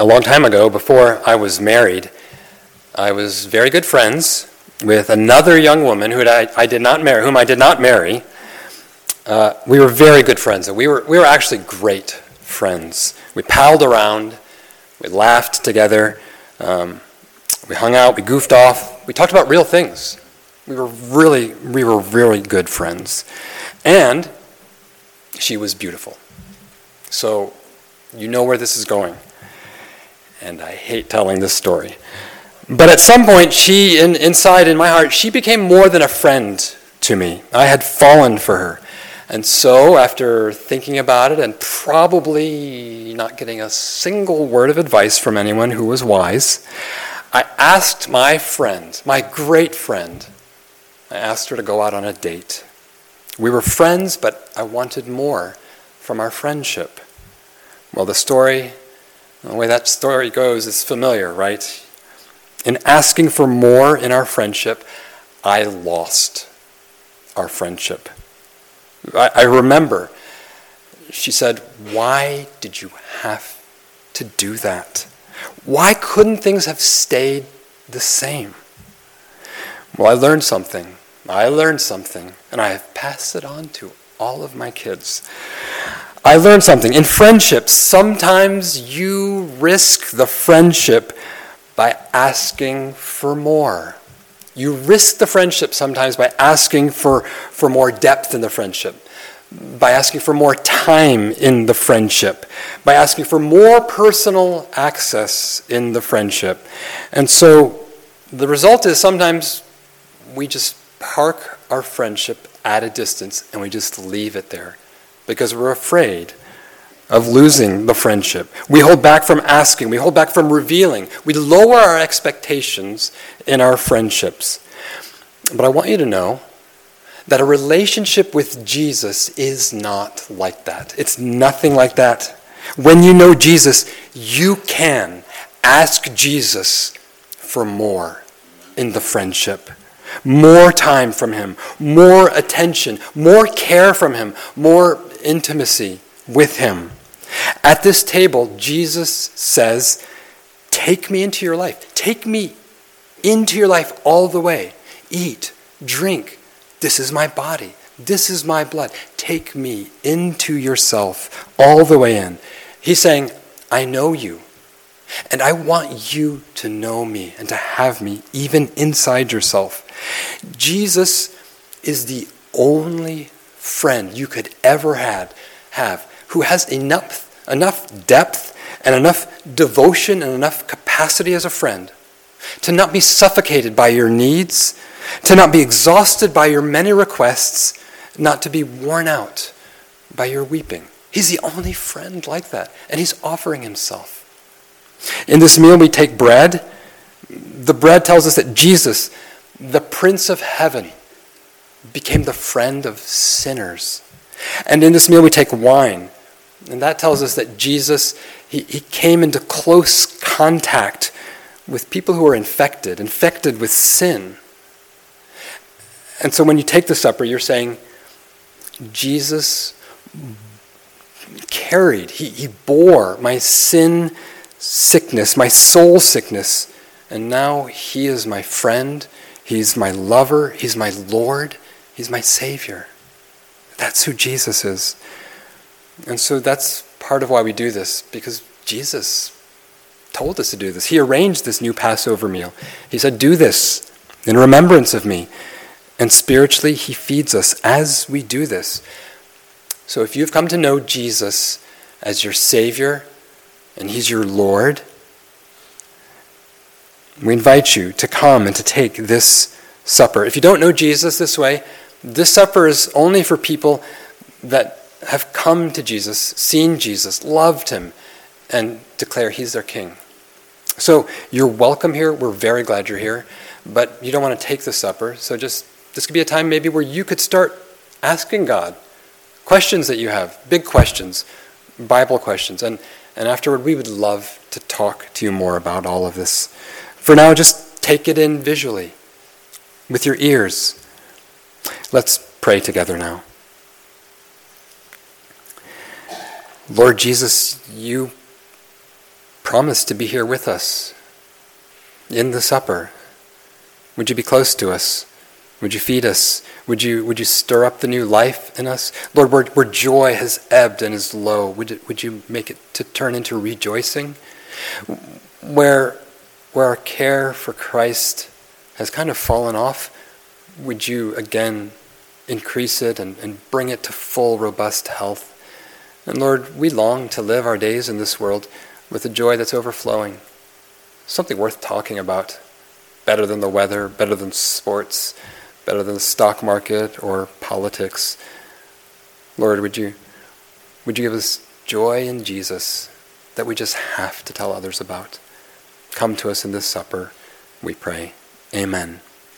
a long time ago, before I was married, I was very good friends with another young woman who I, I did not marry, whom I did not marry. Uh, we were very good friends, and we were, we were actually great friends. We palled around, we laughed together, um, we hung out, we goofed off, we talked about real things. We were really, we were really good friends. And she was beautiful. So you know where this is going. And I hate telling this story. But at some point, she, in, inside in my heart, she became more than a friend to me. I had fallen for her. And so, after thinking about it and probably not getting a single word of advice from anyone who was wise, I asked my friend, my great friend, I asked her to go out on a date. We were friends, but I wanted more from our friendship. Well, the story, the way that story goes, is familiar, right? In asking for more in our friendship, I lost our friendship. I, I remember she said, Why did you have to do that? Why couldn't things have stayed the same? Well, I learned something. I learned something, and I have passed it on to all of my kids. I learned something. In friendship, sometimes you risk the friendship by asking for more. You risk the friendship sometimes by asking for, for more depth in the friendship, by asking for more time in the friendship, by asking for more personal access in the friendship. And so the result is sometimes we just park our friendship at a distance and we just leave it there because we're afraid of losing the friendship. We hold back from asking, we hold back from revealing, we lower our expectations in our friendships. But I want you to know that a relationship with Jesus is not like that. It's nothing like that. When you know Jesus, you can ask Jesus for more in the friendship. More time from Him, more attention, more care from Him, more intimacy with Him. At this table, Jesus says, Take me into your life. Take me into your life all the way. Eat, drink. This is my body. This is my blood. Take me into yourself all the way in. He's saying, I know you. And I want you to know me and to have me even inside yourself. Jesus is the only friend you could ever had, have who has enough, enough depth and enough devotion and enough capacity as a friend to not be suffocated by your needs, to not be exhausted by your many requests, not to be worn out by your weeping. He's the only friend like that, and he's offering himself. In this meal, we take bread. The bread tells us that Jesus, the Prince of Heaven, became the friend of sinners. And in this meal, we take wine. And that tells us that Jesus, he, he came into close contact with people who are infected, infected with sin. And so when you take the supper, you're saying, Jesus carried, he, he bore my sin sickness, my soul sickness, and now he is my friend, he's my lover, he's my Lord, he's my Savior. That's who Jesus is. And so that's part of why we do this, because Jesus told us to do this. He arranged this new Passover meal. He said, Do this in remembrance of me. And spiritually, He feeds us as we do this. So if you've come to know Jesus as your Savior and He's your Lord, we invite you to come and to take this supper. If you don't know Jesus this way, this supper is only for people that have come to Jesus, seen Jesus, loved him, and declare he's their king. So you're welcome here. We're very glad you're here. But you don't want to take the supper. So just this could be a time maybe where you could start asking God questions that you have, big questions, Bible questions. And, and afterward, we would love to talk to you more about all of this. For now, just take it in visually with your ears. Let's pray together now. Lord Jesus, you promised to be here with us in the supper? Would you be close to us? Would you feed us? Would you, would you stir up the new life in us? Lord, where, where joy has ebbed and is low, would, it, would you make it to turn into rejoicing? Where, where our care for Christ has kind of fallen off, would you again increase it and, and bring it to full, robust health? And Lord, we long to live our days in this world with a joy that's overflowing. Something worth talking about. Better than the weather, better than sports, better than the stock market or politics. Lord, would you, would you give us joy in Jesus that we just have to tell others about? Come to us in this supper, we pray. Amen.